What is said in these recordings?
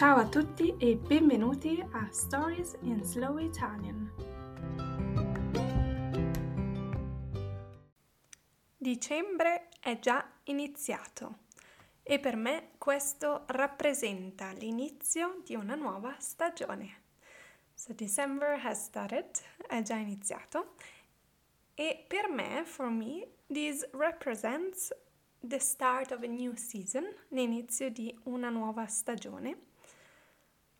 Ciao a tutti e benvenuti a Stories in Slow Italian. Dicembre è già iniziato e per me questo rappresenta l'inizio di una nuova stagione. So December has started, è già iniziato e per me, for me, this represents the start of a new season, l'inizio di una nuova stagione.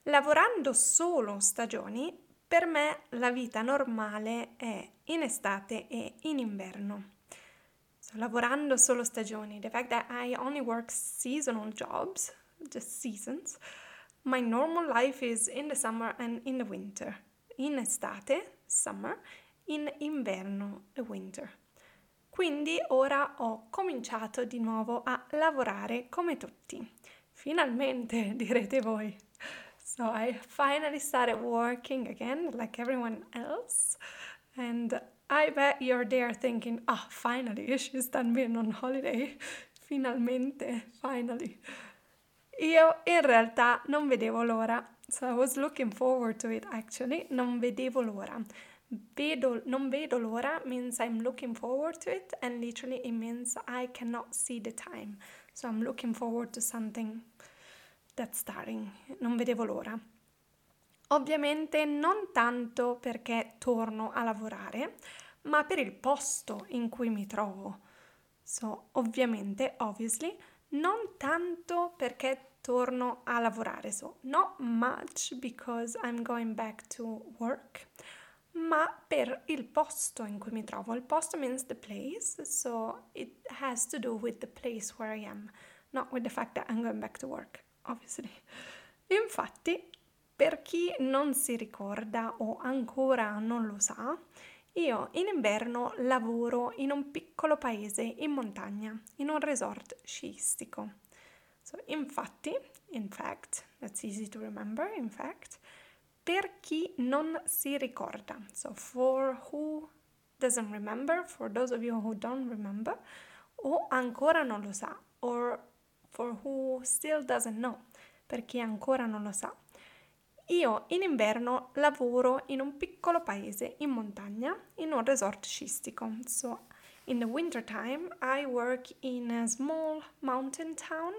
Lavorando solo stagioni, per me la vita normale è in estate e in inverno. So, lavorando solo stagioni, the fact that I only work seasonal jobs, just seasons, my normal life is in the summer and in the winter. In estate, summer, in inverno, winter. Quindi ora ho cominciato di nuovo a lavorare come tutti. Finalmente, direte voi. So I finally started working again like everyone else. And I bet you're there thinking, ah, oh, finally, she's done being on holiday. Finalmente, finally. Io in realtà non vedevo l'ora. So I was looking forward to it actually. Non vedevo l'ora. Vedo, non vedo l'ora means I'm looking forward to it, and literally it means I cannot see the time. So I'm looking forward to something that's starting. Non vedevo l'ora. Ovviamente non tanto perché torno a lavorare, ma per il posto in cui mi trovo. So, ovviamente, obviously, non tanto perché torno a lavorare, so not much because I'm going back to work ma per il posto in cui mi trovo. Il posto means the place, so it has to do with the place where I am, not with the fact that I'm going back to work, obviously. Infatti, per chi non si ricorda o ancora non lo sa, io in inverno lavoro in un piccolo paese in montagna, in un resort sciistico. So, infatti, in fact, that's easy to remember, in fact, per chi non si ricorda. So for who doesn't remember, for those of you who don't remember, o ancora non lo sa, or for who still doesn't know, per chi ancora non lo sa. Io in inverno lavoro in un piccolo paese in montagna, in un resort scistico. So in the winter time I work in a small mountain town,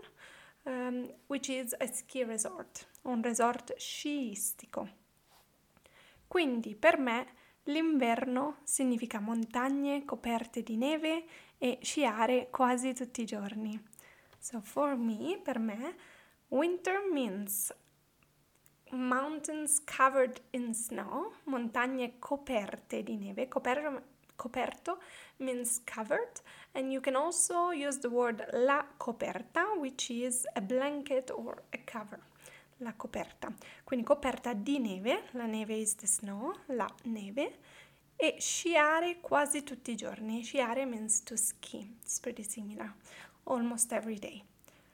um, which is a ski resort, un resort sciistico. Quindi per me l'inverno significa montagne coperte di neve e sciare quasi tutti i giorni. So for me, per me, winter means mountains covered in snow, montagne coperte di neve, Coper- coperto means covered, and you can also use the word la coperta, which is a blanket or a cover la coperta. Quindi coperta di neve, la neve is the snow, la neve, e sciare quasi tutti i giorni. Sciare means to ski, it's pretty similar, almost every day.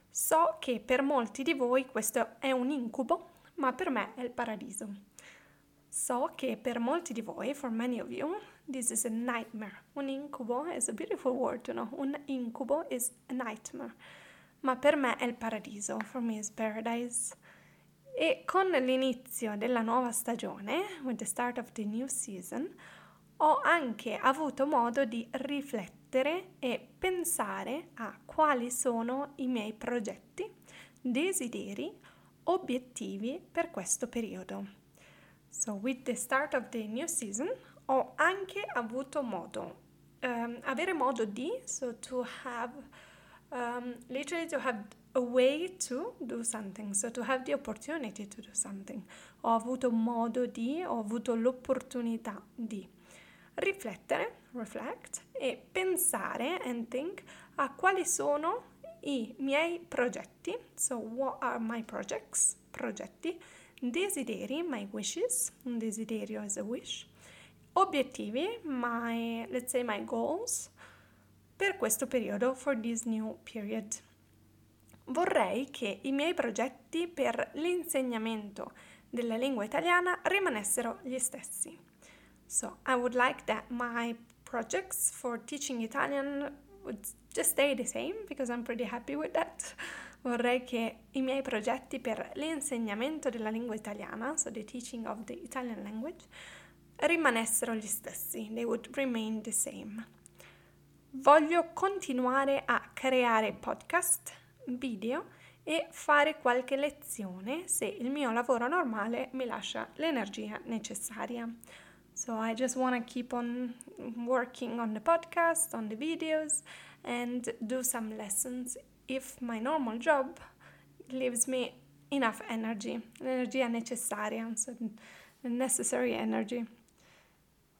So che per molti di voi questo è un incubo, ma per me è il paradiso. So che per molti di voi, for many of you, this is a nightmare. Un incubo is a beautiful word to know. Un incubo is a nightmare. Ma per me è il paradiso. For me is paradise. E con l'inizio della nuova stagione, with the start of the new season, ho anche avuto modo di riflettere e pensare a quali sono i miei progetti, desideri, obiettivi per questo periodo. So, with the start of the new season, ho anche avuto modo, um, avere modo di, so to have, um, literally to have a way to do something, so to have the opportunity to do something. Ho avuto modo di, ho avuto l'opportunità di riflettere, reflect, e pensare and think a quali sono i miei progetti, so what are my projects, progetti, desideri, my wishes, un desiderio is a wish, obiettivi, my, let's say my goals, per questo periodo, for this new period. Vorrei che i miei progetti per l'insegnamento della lingua italiana rimanessero gli stessi. So, I would like that my projects for teaching Italian would just stay the same because I'm pretty happy with that, vorrei che i miei progetti per l'insegnamento della lingua italiana, so the teaching of the Italian language, rimanessero gli stessi, they would remain the same. Voglio continuare a creare podcast, video e fare qualche lezione se il mio lavoro normale mi lascia l'energia necessaria. So I just want to keep on working on the podcast, on the videos, and do some lessons if my normal job leaves me enough energy, l'energia necessaria, so necessary energy.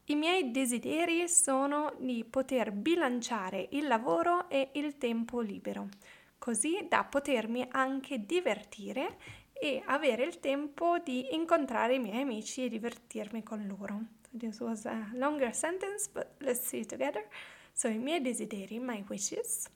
I miei desideri sono di poter bilanciare il lavoro e il tempo libero, così da potermi anche divertire e avere il tempo di incontrare i miei amici e divertirmi con loro. So this was a longer sentence, but let's see together. So i miei desideri, my wishes,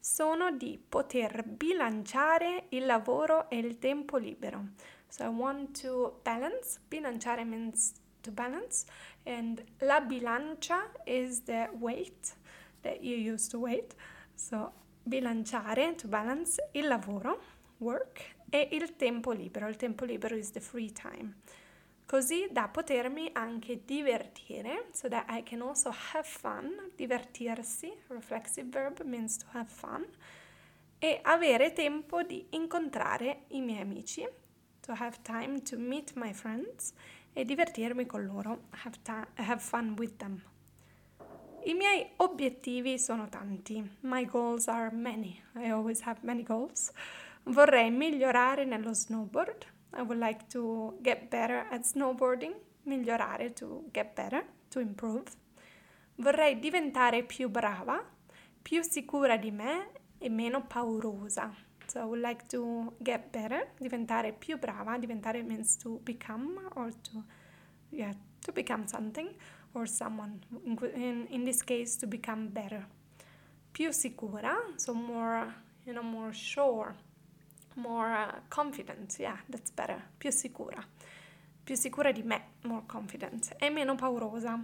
sono di poter bilanciare il lavoro e il tempo libero. So I want to balance, bilanciare means to balance, and la bilancia is the weight that you use to weight. So bilanciare, to balance, il lavoro, work, e il tempo libero. Il tempo libero is the free time. Così da potermi anche divertire, so that I can also have fun, divertirsi, reflexive verb means to have fun, e avere tempo di incontrare i miei amici, to have time to meet my friends e divertirmi con loro, have, ta- have fun with them. I miei obiettivi sono tanti. My goals are many. I always have many goals. Vorrei migliorare nello snowboard. I would like to get better at snowboarding. Migliorare to get better, to improve. Vorrei diventare più brava, più sicura di me e meno paurosa. So I would like to get better, diventare più brava. Diventare means to become or to, yeah, to become something or someone. In, in this case, to become better. Più sicura, so more, you know, more sure, more uh, confident. Yeah, that's better. Più sicura. Più sicura di me, more confident. E meno paurosa.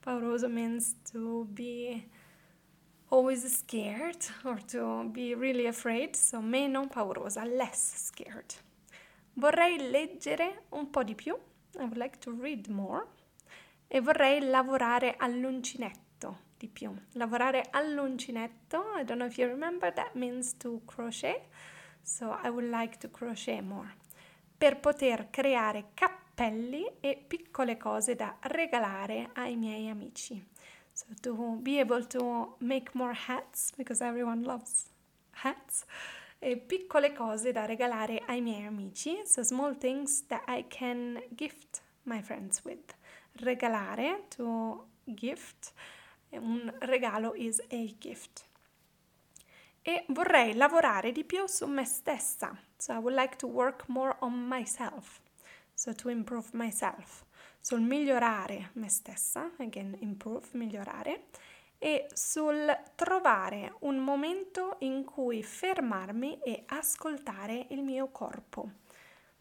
Pauroso means to be always scared or to be really afraid, so meno paurosa, less scared. Vorrei leggere un po' di più, I would like to read more, e vorrei lavorare all'uncinetto di più. Lavorare all'uncinetto, I don't know if you remember, that means to crochet, so I would like to crochet more. Per poter creare cappelli e piccole cose da regalare ai miei amici. So to be able to make more hats, because everyone loves hats, e piccole cose da regalare ai miei amici, so small things that I can gift my friends with. Regalare, to gift, un regalo is a gift. E vorrei lavorare di più su me stessa, so I would like to work more on myself, so to improve myself sul migliorare me stessa, again improve, migliorare, e sul trovare un momento in cui fermarmi e ascoltare il mio corpo.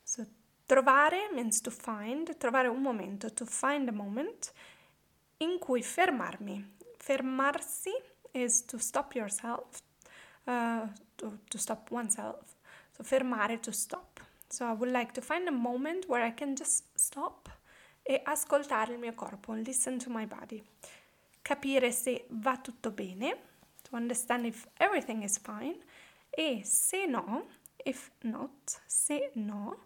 So, trovare means to find, trovare un momento, to find a moment in cui fermarmi. Fermarsi is to stop yourself, uh, to, to stop oneself. So fermare, to stop. So I would like to find a moment where I can just stop e ascoltare il mio corpo, listen to my body. Capire se va tutto bene, to understand if everything is fine, e se no, if not, se no,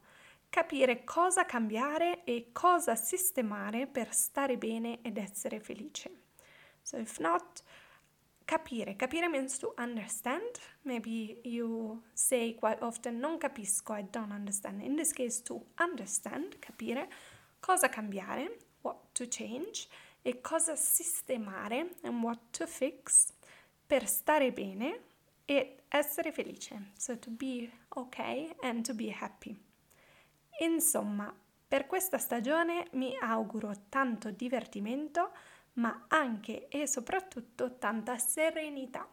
capire cosa cambiare e cosa sistemare per stare bene ed essere felice. So if not, capire. Capire means to understand. Maybe you say quite often non capisco, I don't understand. In this case, to understand, capire cosa cambiare, what to change, e cosa sistemare, and what to fix, per stare bene e essere felice. So to be ok and to be happy. Insomma, per questa stagione mi auguro tanto divertimento, ma anche e soprattutto tanta serenità.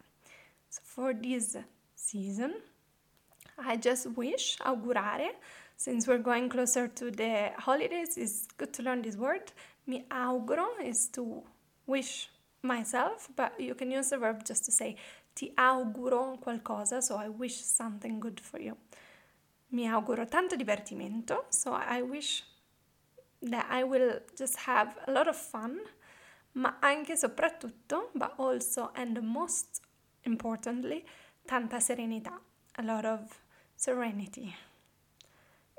So for this season, I just wish, augurare, since we're going closer to the holidays, it's good to learn this word. Mi auguro is to wish myself, but you can use the verb just to say ti auguro qualcosa, so I wish something good for you. Mi auguro tanto divertimento, so I wish that I will just have a lot of fun, ma anche e soprattutto, but also and most importantly, tanta serenità, a lot of serenity.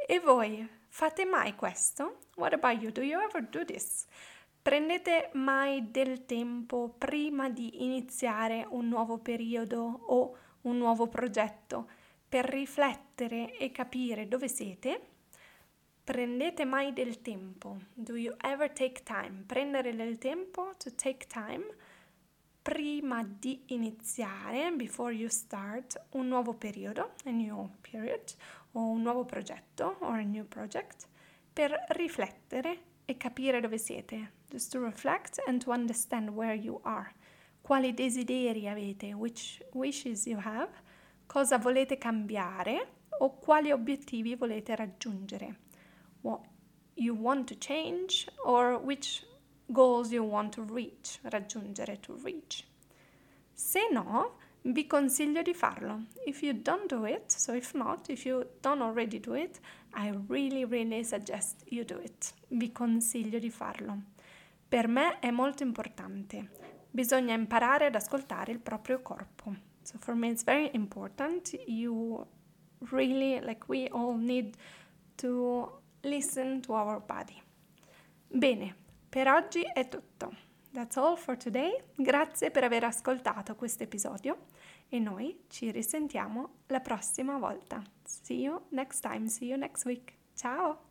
E voi fate mai questo? What about you? Do you ever do this? Prendete mai del tempo prima di iniziare un nuovo periodo o un nuovo progetto per riflettere e capire dove siete? Prendete mai del tempo? Do you ever take time? Prendere del tempo to take time prima di iniziare, before you start, un nuovo periodo, a new period, o un nuovo progetto, or a new project, per riflettere e capire dove siete, just to reflect and to understand where you are. Quali desideri avete, which wishes you have, cosa volete cambiare o quali obiettivi volete raggiungere. What you want to change or which goals you want to reach, raggiungere, to reach. Se no, vi consiglio di farlo. If you don't do it, so if not, if you don't already do it, I really, really suggest you do it. Vi consiglio di farlo. Per me è molto importante. Bisogna imparare ad ascoltare il proprio corpo. So for me it's very important. You really, like we all need to listen to our body. Bene, per oggi è tutto. That's all for today. Grazie per aver ascoltato questo episodio e noi ci risentiamo la prossima volta. See you next time, see you next week. Ciao!